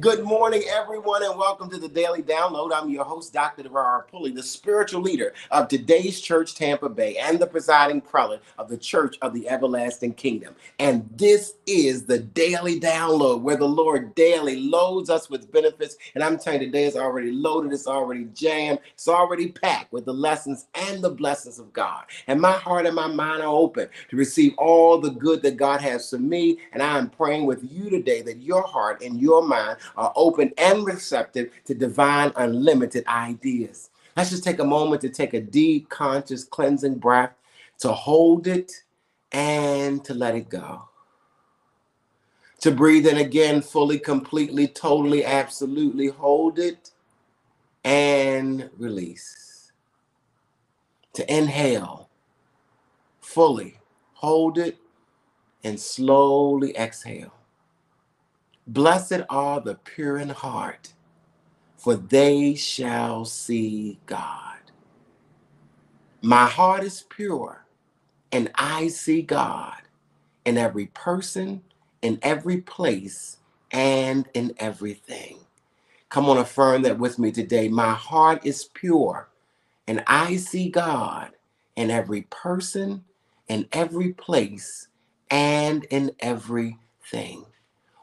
Good morning, everyone, and welcome to the Daily Download. I'm your host, Dr. Devar Pulley, the spiritual leader of today's church, Tampa Bay, and the presiding prelate of the Church of the Everlasting Kingdom. And this is the Daily Download, where the Lord daily loads us with benefits. And I'm telling you, today is already loaded, it's already jammed, it's already packed with the lessons and the blessings of God. And my heart and my mind are open to receive all the good that God has for me. And I am praying with you today that your heart and your mind are open and receptive to divine, unlimited ideas. Let's just take a moment to take a deep, conscious, cleansing breath, to hold it and to let it go. To breathe in again, fully, completely, totally, absolutely hold it and release. To inhale fully, hold it, and slowly exhale. Blessed are the pure in heart, for they shall see God. My heart is pure, and I see God in every person, in every place, and in everything. Come on, affirm that with me today. My heart is pure, and I see God in every person, in every place, and in everything.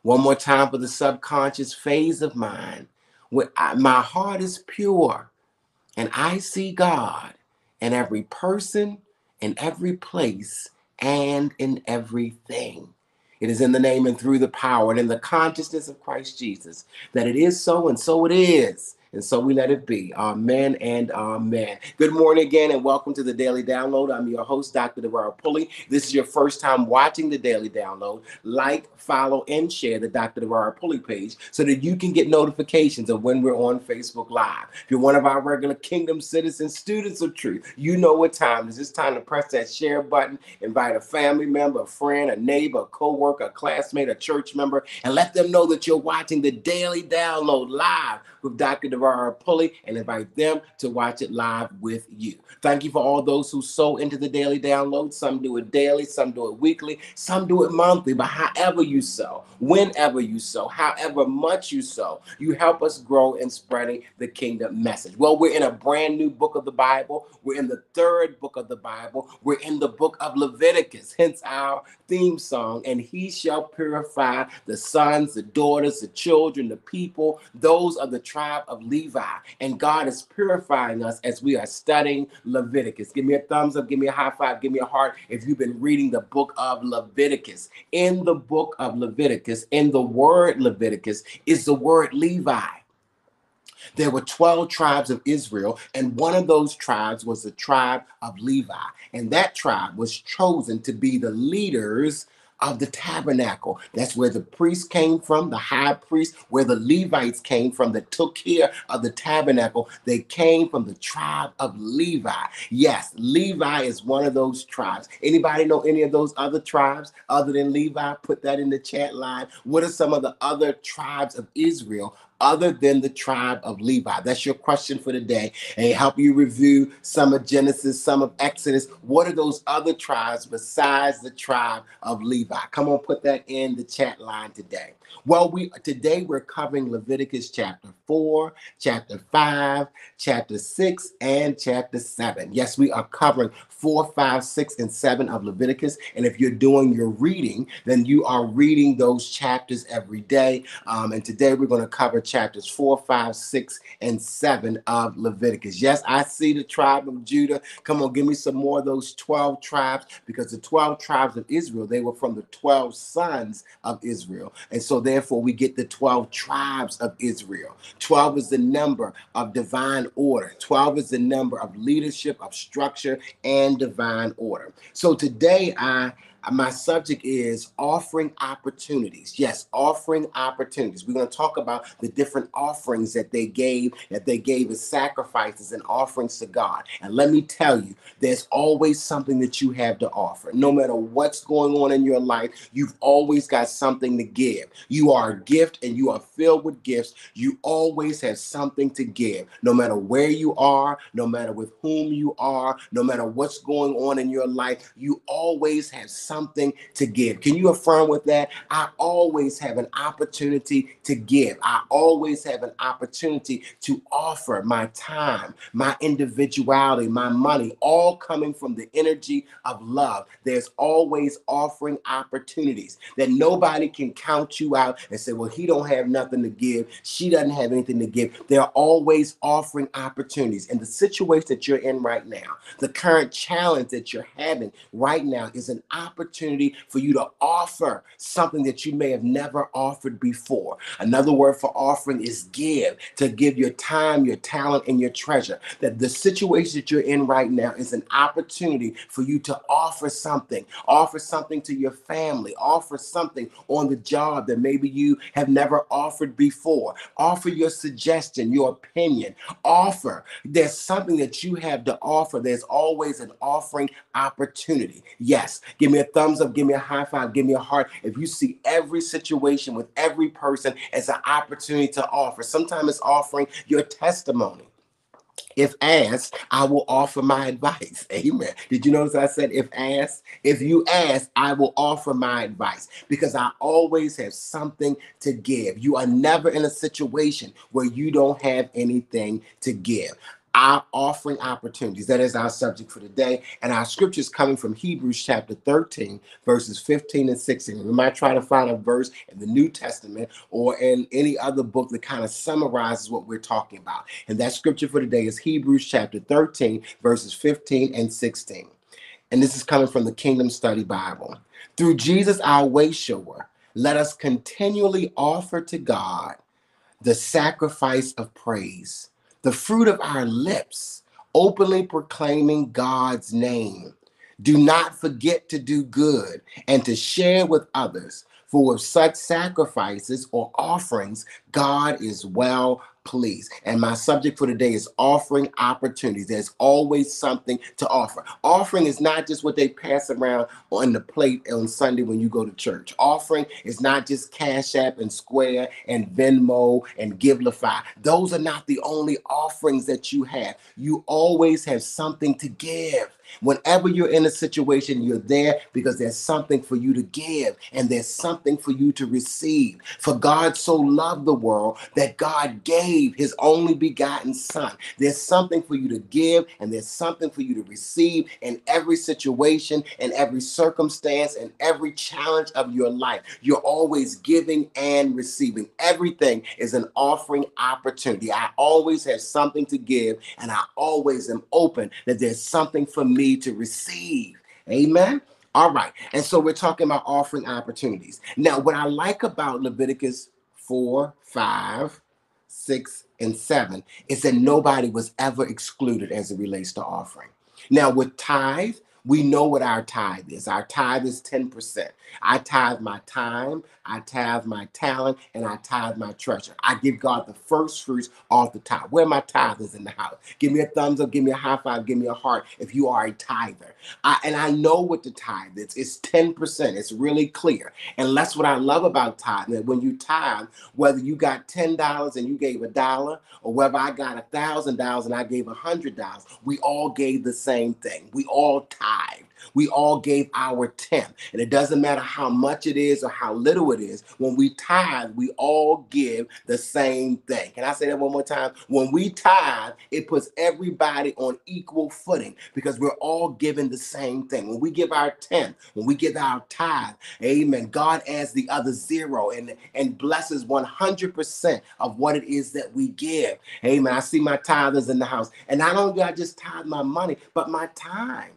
One more time for the subconscious phase of mine. Where I- my heart is pure and I see God in every person, in every place, and in everything. It is in the name and through the power and in the consciousness of Christ Jesus that it is so, and so it is. And so we let it be. Amen and amen. Good morning again, and welcome to the Daily Download. I'm your host, Dr. Devar Pulley. This is your first time watching the Daily Download. Like, follow, and share the Dr. Devar Pulley page so that you can get notifications of when we're on Facebook Live. If you're one of our regular Kingdom citizens, students of truth, you know what time it is. It's time to press that share button, invite a family member, a friend, a neighbor, a co-worker, a classmate, a church member, and let them know that you're watching the Daily Download live with Dr. Devar Pulley and invite them to watch it live with you. Thank you for all those who sow into the daily download. Some do it daily, some do it weekly, some do it monthly, but however you sow, whenever you sow, however much you sow, you help us grow in spreading the kingdom message. Well, we're in a brand new book of the Bible. We're in the third book of the Bible. We're in the book of Leviticus, hence our theme song. And he shall purify the sons, the daughters, the children, the people, those of the tribe of Levi. And God is purifying us as we are studying Leviticus. Give me a thumbs up, give me a high five, give me a heart if you've been reading the book of Leviticus. In the book of Leviticus, in the word Leviticus, is the word Levi. There were 12 tribes of Israel, and one of those tribes was the tribe of Levi. And that tribe was chosen to be the leaders of the tabernacle. That's where the priests came from, the high priest, where the Levites came from that took care of the tabernacle. They came from the tribe of Levi. Yes, Levi is one of those tribes. Anybody know any of those other tribes other than Levi? Put that in the chat line. What are some of the other tribes of Israel other than the tribe of Levi? That's your question for today. And help you review some of Genesis, some of Exodus. What are those other tribes besides the tribe of Levi? Come on, put that in the chat line today. Well, we today we're covering Leviticus chapter 4, chapter 5, chapter 6, and chapter 7. Yes, we are covering 4, 5, 6, and 7 of Leviticus. And if you're doing your reading, then you are reading those chapters every day. Um, and today we're going to cover chapters 4, 5, 6, and 7 of Leviticus. Yes, I see the tribe of Judah. Come on, give me some more of those 12 tribes because the 12 tribes of Israel, they were from the 12 sons of Israel. And so therefore we get the 12 tribes of Israel. 12 is the number of divine order. 12 is the number of leadership, of structure, and divine order. So today I my subject is offering opportunities. Yes, offering opportunities. We're going to talk about the different offerings that they gave, that they gave as sacrifices and offerings to God. And let me tell you, there's always something that you have to offer. No matter what's going on in your life, you've always got something to give. You are a gift and you are filled with gifts. You always have something to give. No matter where you are, no matter with whom you are, no matter what's going on in your life, you always have something to give. Can you affirm with that? I always have an opportunity to give. I always have an opportunity to offer my time, my individuality, my money, all coming from the energy of love. There's always offering opportunities that nobody can count you out and say, well, he don't have nothing to give. She doesn't have anything to give. They're always offering opportunities. And the situation that you're in right now, the current challenge that you're having right now is an opportunity for you to offer something that you may have never offered before. Another word for offering is give, to give your time, your talent, and your treasure. That the situation that you're in right now is an opportunity for you to offer something, offer something to your family, offer something on the job that maybe you have never offered before. Offer your suggestion, your opinion. Offer. There's something that you have to offer. There's always an offering opportunity. Yes, give me a thumbs up, give me a high five, give me a heart. If you see every situation with every person as an opportunity to offer, sometimes it's offering your testimony. If asked, I will offer my advice. Amen. Did you notice I said if asked? If you ask, I will offer my advice because I always have something to give. You are never in a situation where you don't have anything to give our offering opportunities. That is our subject for today. And our scripture is coming from Hebrews chapter 13, verses 15 and 16. We might try to find a verse in the New Testament or in any other book that kind of summarizes what we're talking about. And that scripture for today is Hebrews chapter 13, verses 15 and 16. And this is coming from the Kingdom Study Bible. Through Jesus, our way shower, let us continually offer to God the sacrifice of praise the fruit of our lips, openly proclaiming God's name. Do not forget to do good and to share with others, for with such sacrifices or offerings, God is well please. And my subject for today is offering opportunities. There's always something to offer. Offering is not just what they pass around on the plate on Sunday when you go to church. Offering is not just Cash App and Square and Venmo and Givelify. Those are not the only offerings that you have. You always have something to give. Whenever you're in a situation, you're there because there's something for you to give and there's something for you to receive. For God so loved the world that God gave his only begotten Son. There's something for you to give and there's something for you to receive in every situation, in every circumstance, and every challenge of your life. You're always giving and receiving. Everything is an offering opportunity. I always have something to give and I always am open that there's something for me to receive. Amen. All right. And so we're talking about offering opportunities. Now, what I like about Leviticus 4, 5, 6, and 7 is that nobody was ever excluded as it relates to offering. Now, with tithe, we know what our tithe is. Our tithe is 10%. I tithe my time, I tithe my talent, and I tithe my treasure. I give God the first fruits off the top. Where my tithers in the house? Give me a thumbs up, give me a high five, give me a heart if you are a tither. I, and I know what the tithe is. It's 10%. It's really clear. And that's what I love about tithe. That when you tithe, whether you got $10 and you gave a dollar, or whether I got a thousand dollars and I gave a hundred dollars, we all gave the same thing. We all tithe. We all gave our tenth. And it doesn't matter how much it is or how little it is. When we tithe, we all give the same thing. Can I say that one more time? When we tithe, it puts everybody on equal footing because we're all giving the same thing. When we give our tenth, when we give our tithe, amen, God adds the other zero and, and blesses 100% of what it is that we give. Amen. I see my tithers in the house. And not only do I just tithe my money, but my time.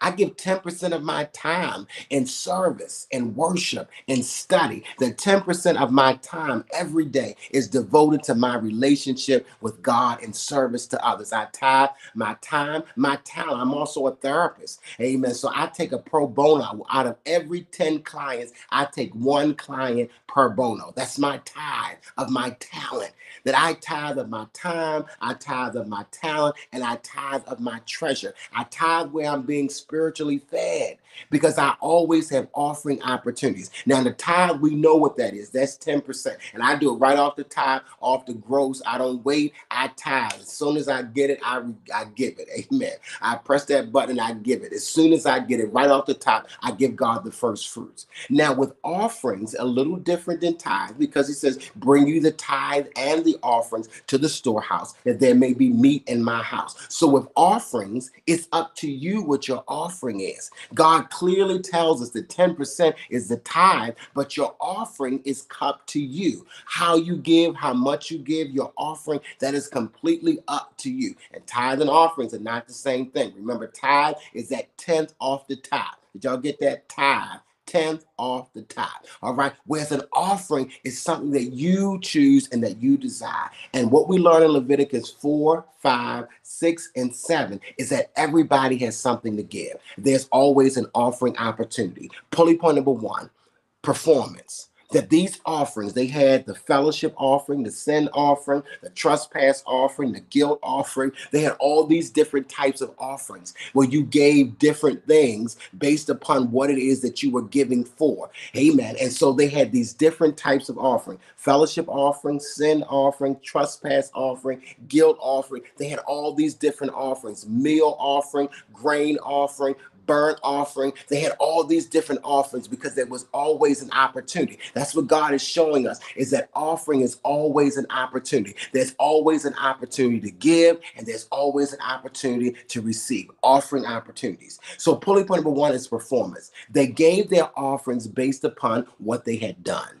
I give 10% of my time in service and worship and study. That 10% of my time every day is devoted to my relationship with God and service to others. I tie my time, my talent. I'm also a therapist. Amen. So I take a pro bono out of every 10 clients, I take one client per bono. That's my tithe of my talent. That I tithe of my time, I tithe of my talent, and I tithe of my treasure. I tithe where I'm being spiritually fed because I always have offering opportunities. Now, the tithe, we know what that is. That's 10%. And I do it right off the top, off the gross. I don't wait. I tithe. As soon as I get it, I, I give it. Amen. I press that button, I give it. As soon as I get it right off the top, I give God the first fruits. Now, with offerings, a little different than tithe because he says, bring you the tithe and the offerings to the storehouse that there may be meat in my house. So with offerings, it's up to you what your offering is. God clearly tells us that 10% is the tithe, but your offering is up to you. How you give, how much you give, your offering, that is completely up to you. And tithe and offerings are not the same thing. Remember, tithe is that 10th off the top. Did y'all get that tithe? Tenth off the top. All right. Whereas an offering is something that you choose and that you desire. And what we learn in Leviticus 4, 5, 6, and 7 is that everybody has something to give. There's always an offering opportunity. Pulley point number one performance that these offerings, they had the fellowship offering, the sin offering, the trespass offering, the guilt offering. They had all these different types of offerings where you gave different things based upon what it is that you were giving for. Amen. And so they had these different types of offering fellowship offering, sin offering, trespass offering, guilt offering. They had all these different offerings meal offering, grain offering, burnt offering. They had all these different offerings because there was always an opportunity. That's what God is showing us is that offering is always an opportunity. There's always an opportunity to give and there's always an opportunity to receive offering opportunities. So pulley point number one is performance. They gave their offerings based upon what they had done.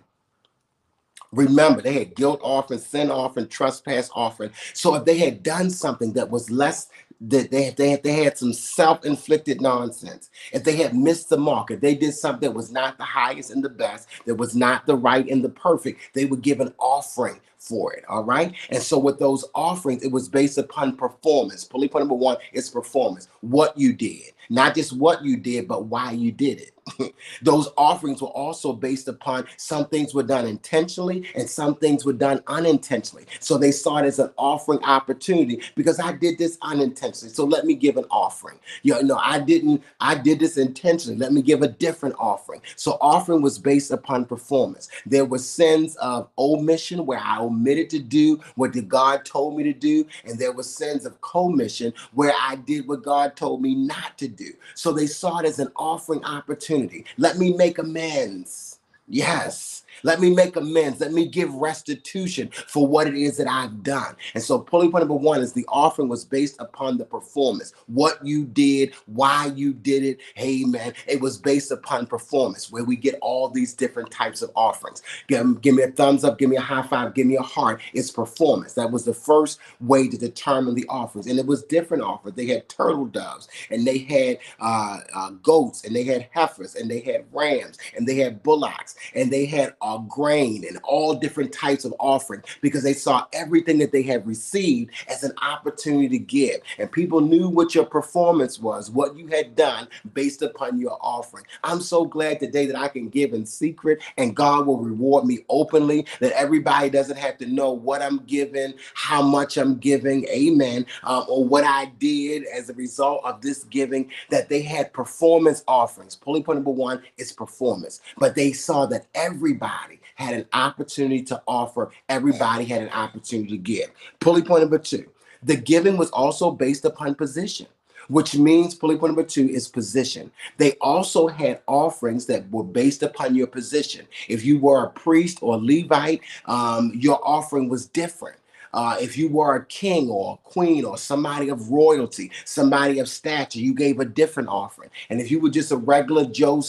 Remember, they had guilt offering, sin offering, trespass offering. So if they had done something that was less that they, they, they had some self-inflicted nonsense. If they had missed the mark if they did something that was not the highest and the best that was not the right and the perfect they would give an offering for it. All right. And so with those offerings, it was based upon performance. Pulley point number one is performance. What you did, not just what you did, but why you did it. those offerings were also based upon some things were done intentionally and some things were done unintentionally. So they saw it as an offering opportunity because I did this unintentionally. So let me give an offering. You know, I didn't, I did this intentionally. Let me give a different offering. So offering was based upon performance. There were sins of omission where I omitted to do what the God told me to do, and there were sins of commission where I did what God told me not to do. So they saw it as an offering opportunity. Let me make amends. Yes. Let me make amends. Let me give restitution for what it is that I've done. And so, pulley point number one is the offering was based upon the performance, what you did, why you did it. Hey, Amen. It was based upon performance, where we get all these different types of offerings. Give, give me a thumbs up, give me a high five, give me a heart. It's performance. That was the first way to determine the offerings. And it was different offers. They had turtle doves, and they had uh, uh, goats, and they had heifers, and they had rams, and they had bullocks, and they had uh, grain and all different types of offering because they saw everything that they had received as an opportunity to give. And people knew what your performance was, what you had done based upon your offering. I'm so glad today that I can give in secret and God will reward me openly, that everybody doesn't have to know what I'm giving, how much I'm giving, amen, um, or what I did as a result of this giving, that they had performance offerings. Pulley point number one is performance, but they saw that everybody had an opportunity to offer, everybody had an opportunity to give. Pulley point number two the giving was also based upon position which means pulley point number two is position. They also had offerings that were based upon your position. If you were a priest or a Levite, um, your offering was different. Uh, if you were a king or a queen or somebody of royalty, somebody of stature, you gave a different offering. And if you were just a regular Joe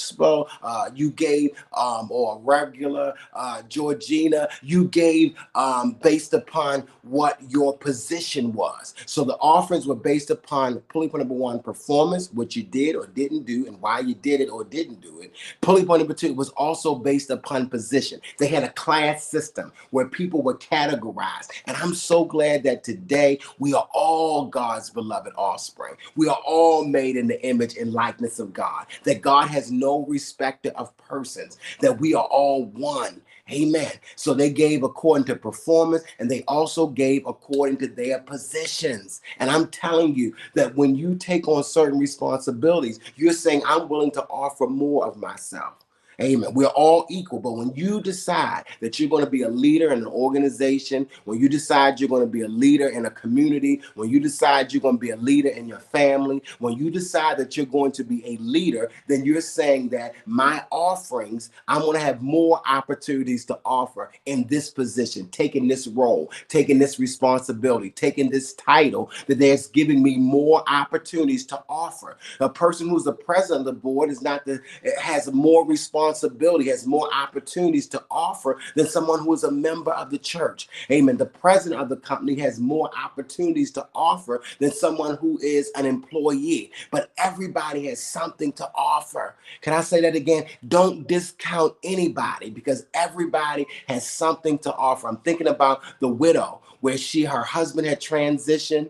uh, you gave, um, or a regular uh, Georgina, you gave um, based upon what your position was. So the offerings were based upon pulley point number one, performance, what you did or didn't do, and why you did it or didn't do it. Pulley point number two was also based upon position. They had a class system where people were categorized. And I'm so glad that today we are all God's beloved offspring. We are all made in the image and likeness of God, that God has no respecter of persons, that we are all one. Amen. So they gave according to performance and they also gave according to their positions. And I'm telling you that when you take on certain responsibilities, you're saying, I'm willing to offer more of myself. Amen. We're all equal. But when you decide that you're going to be a leader in an organization, when you decide you're going to be a leader in a community, when you decide you're going to be a leader in your family, when you decide that you're going to be a leader, then you're saying that my offerings, I'm going to have more opportunities to offer in this position, taking this role, taking this responsibility, taking this title, that there's giving me more opportunities to offer. A person who's the president of the board is not the has more responsibility responsibility, has more opportunities to offer than someone who is a member of the church. Amen. The president of the company has more opportunities to offer than someone who is an employee. But everybody has something to offer. Can I say that again? Don't discount anybody because everybody has something to offer. I'm thinking about the widow where she her husband had transitioned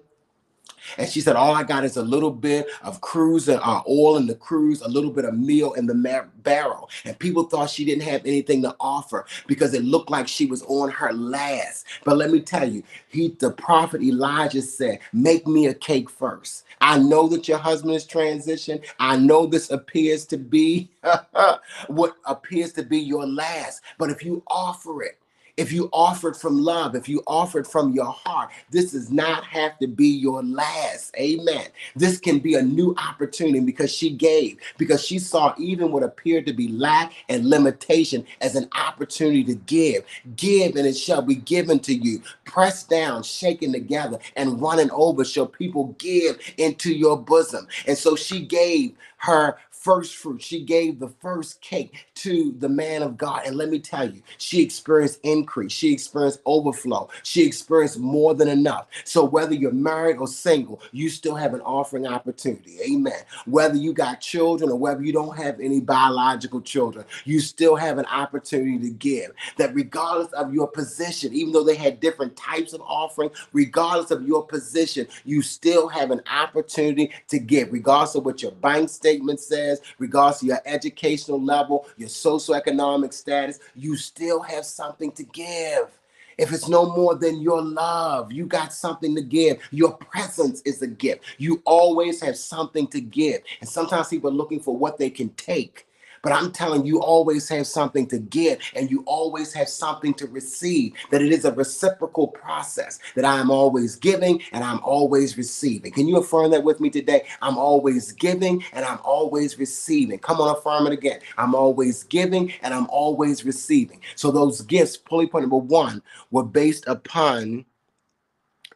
and she said, All I got is a little bit of cruse and uh, oil in the cruse, a little bit of meal in the mar- barrel. And people thought she didn't have anything to offer because it looked like she was on her last. But let me tell you, he, the prophet Elijah said, Make me a cake first. I know that your husband is transitioned. I know this appears to be what appears to be your last. But if you offer it, if you offered from love, if you offered from your heart, this does not have to be your last. Amen. This can be a new opportunity because she gave, because she saw even what appeared to be lack and limitation as an opportunity to give. Give and it shall be given to you. Pressed down, shaken together, and running over shall people give into your bosom. And so she gave her first fruit. She gave the first cake to the man of God. And let me tell you, she experienced increase. She experienced overflow. She experienced more than enough. So whether you're married or single, you still have an offering opportunity. Amen. Whether you got children or whether you don't have any biological children, you still have an opportunity to give. That regardless of your position, even though they had different types of offering, regardless of your position, you still have an opportunity to give, regardless of what your bank statement says says, regardless of your educational level, your socioeconomic status, you still have something to give. If it's no more than your love, you got something to give. Your presence is a gift. You always have something to give. And sometimes people are looking for what they can take but I'm telling you, always have something to give and you always have something to receive. That it is a reciprocal process, that I am always giving and I'm always receiving. Can you affirm that with me today? I'm always giving and I'm always receiving. Come on, affirm it again. I'm always giving and I'm always receiving. So those gifts, pulley point number one, were based upon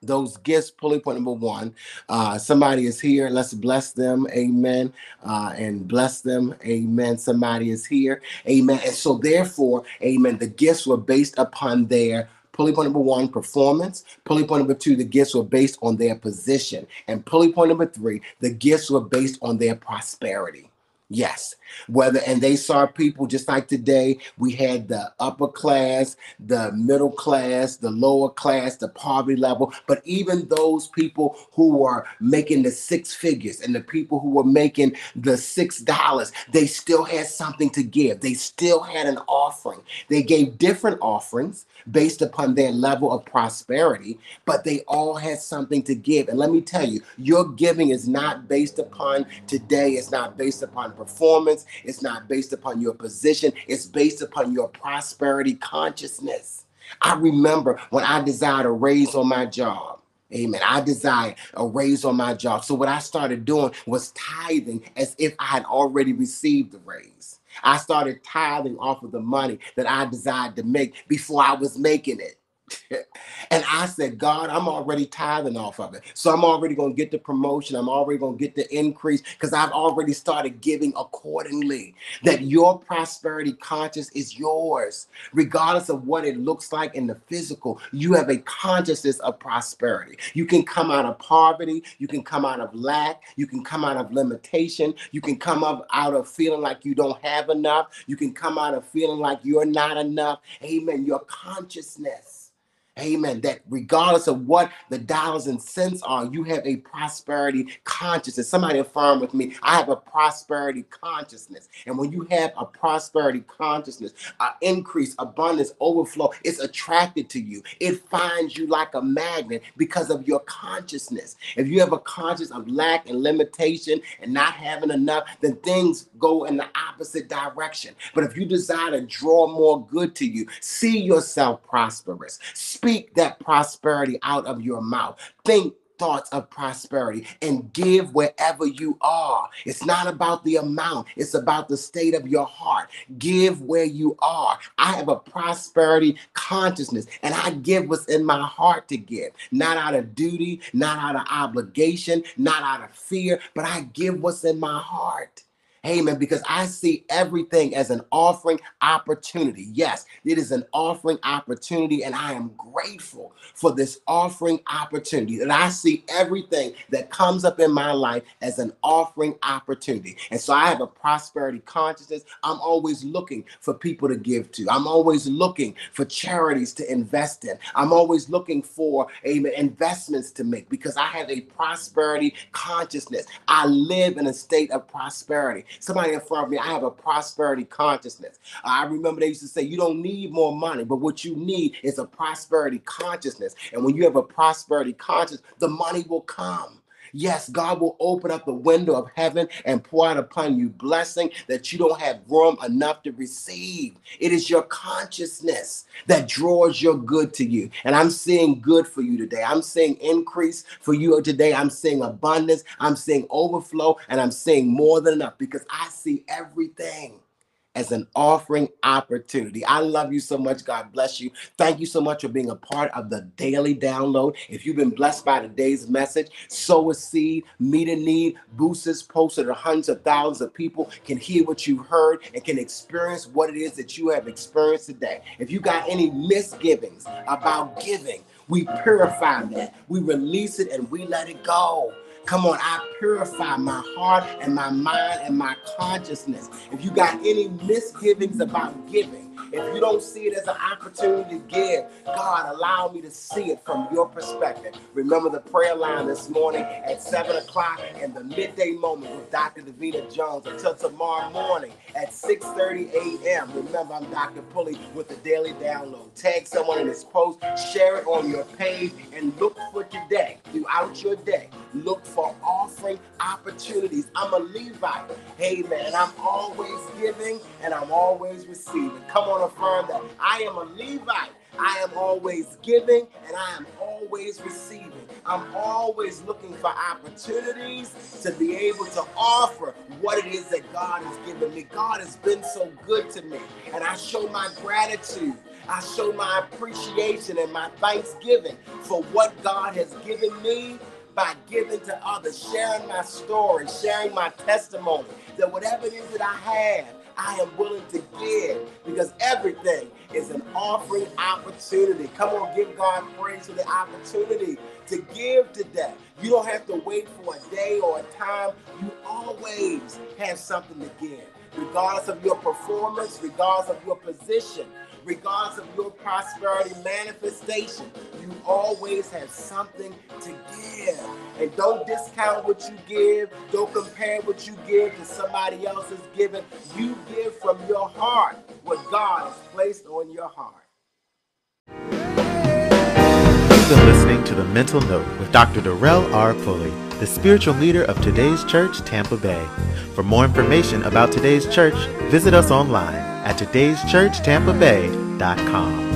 those gifts, pulley point number one. Uh, somebody is here. Let's bless them. Amen. Uh, and bless them. Amen. Somebody is here. Amen. And so, therefore, amen, the gifts were based upon their pulley point number one, performance. Pulley point number two, the gifts were based on their position. And pulley point number three, the gifts were based on their prosperity. Yes. Whether and they saw people just like today, we had the upper class, the middle class, the lower class, the poverty level, but even those people who were making the six figures and the people who were making the six dollars, they still had something to give. They still had an offering. They gave different offerings based upon their level of prosperity, but they all had something to give. And let me tell you, your giving is not based upon today, it's not based upon performance. It's not based upon your position. It's based upon your prosperity consciousness. I remember when I desired a raise on my job. Amen. I desired a raise on my job. So what I started doing was tithing as if I had already received the raise. I started tithing off of the money that I desired to make before I was making it. and I said, God, I'm already tithing off of it. So I'm already going to get the promotion. I'm already going to get the increase because I've already started giving accordingly. That mm. your prosperity conscious is yours, regardless of what it looks like in the physical. You have a consciousness of prosperity. You can come out of poverty. You can come out of lack. You can come out of limitation. You can come up out of feeling like you don't have enough. You can come out of feeling like you're not enough. Amen. Your consciousness Amen. That regardless of what the dollars and cents are, you have a prosperity consciousness. Somebody affirm with me, I have a prosperity consciousness. And when you have a prosperity consciousness, uh, increase, abundance, overflow, it's attracted to you. It finds you like a magnet because of your consciousness. If you have a conscious of lack and limitation and not having enough, then things go in the opposite direction. But if you desire to draw more good to you, see yourself prosperous. Speak Speak that prosperity out of your mouth. Think thoughts of prosperity and give wherever you are. It's not about the amount, it's about the state of your heart. Give where you are. I have a prosperity consciousness and I give what's in my heart to give, not out of duty, not out of obligation, not out of fear, but I give what's in my heart. Amen. Because I see everything as an offering opportunity. Yes, it is an offering opportunity, and I am grateful for this offering opportunity. And I see everything that comes up in my life as an offering opportunity. And so I have a prosperity consciousness. I'm always looking for people to give to. I'm always looking for charities to invest in. I'm always looking for amen, investments to make because I have a prosperity consciousness. I live in a state of prosperity. Somebody in front of me, I have a prosperity consciousness. Uh, I remember they used to say, you don't need more money, but what you need is a prosperity consciousness. And when you have a prosperity consciousness, the money will come. Yes, God will open up the window of heaven and pour out upon you blessing that you don't have room enough to receive. It is your consciousness that draws your good to you. And I'm seeing good for you today. I'm seeing increase for you today. I'm seeing abundance. I'm seeing overflow. And I'm seeing more than enough because I see everything as an offering opportunity. I love you so much. God bless you. Thank you so much for being a part of the daily download. If you've been blessed by today's message, sow a seed, meet a need, boost this post so that hundreds of thousands of people can hear what you've heard and can experience what it is that you have experienced today. If you got any misgivings about giving, we purify that. We release it and we let it go. Come on, I purify my heart and my mind and my consciousness. If you got any misgivings about giving, if you don't see it as an opportunity to give, God, allow me to see it from your perspective. Remember the prayer line this morning at 7 o'clock and the midday moment with Dr. Davina Jones until tomorrow morning at 6.30 a.m. Remember, I'm Dr. Pulley with the Daily Download. Tag someone in this post, share it on your page, and look for today, throughout your day, look for offering opportunities. I'm a Levite. Hey, man, I'm always giving and I'm always receiving. Come on, affirm that I am a Levite. I am always giving and I am always receiving. I'm always looking for opportunities to be able to offer what it is that God has given me. God has been so good to me, and I show my gratitude. I show my appreciation and my thanksgiving for what God has given me by giving to others, sharing my story, sharing my testimony, that whatever it is that I have, I am willing to give because everything is an offering opportunity. Come on, give God praise for the opportunity to give today. You don't have to wait for a day or a time. You always have something to give, regardless of your performance, regardless of your position, regardless of your prosperity manifestation, you always have something to give. And don't discount what you give. Don't compare what you give to somebody else's giving. You give from your heart what God has placed on your heart. You've been listening to The Mental Note with Dr. Darrell R. Pulley, the spiritual leader of today's church, Tampa Bay. For more information about today's church, visit us online at today'schurchtampabay.com.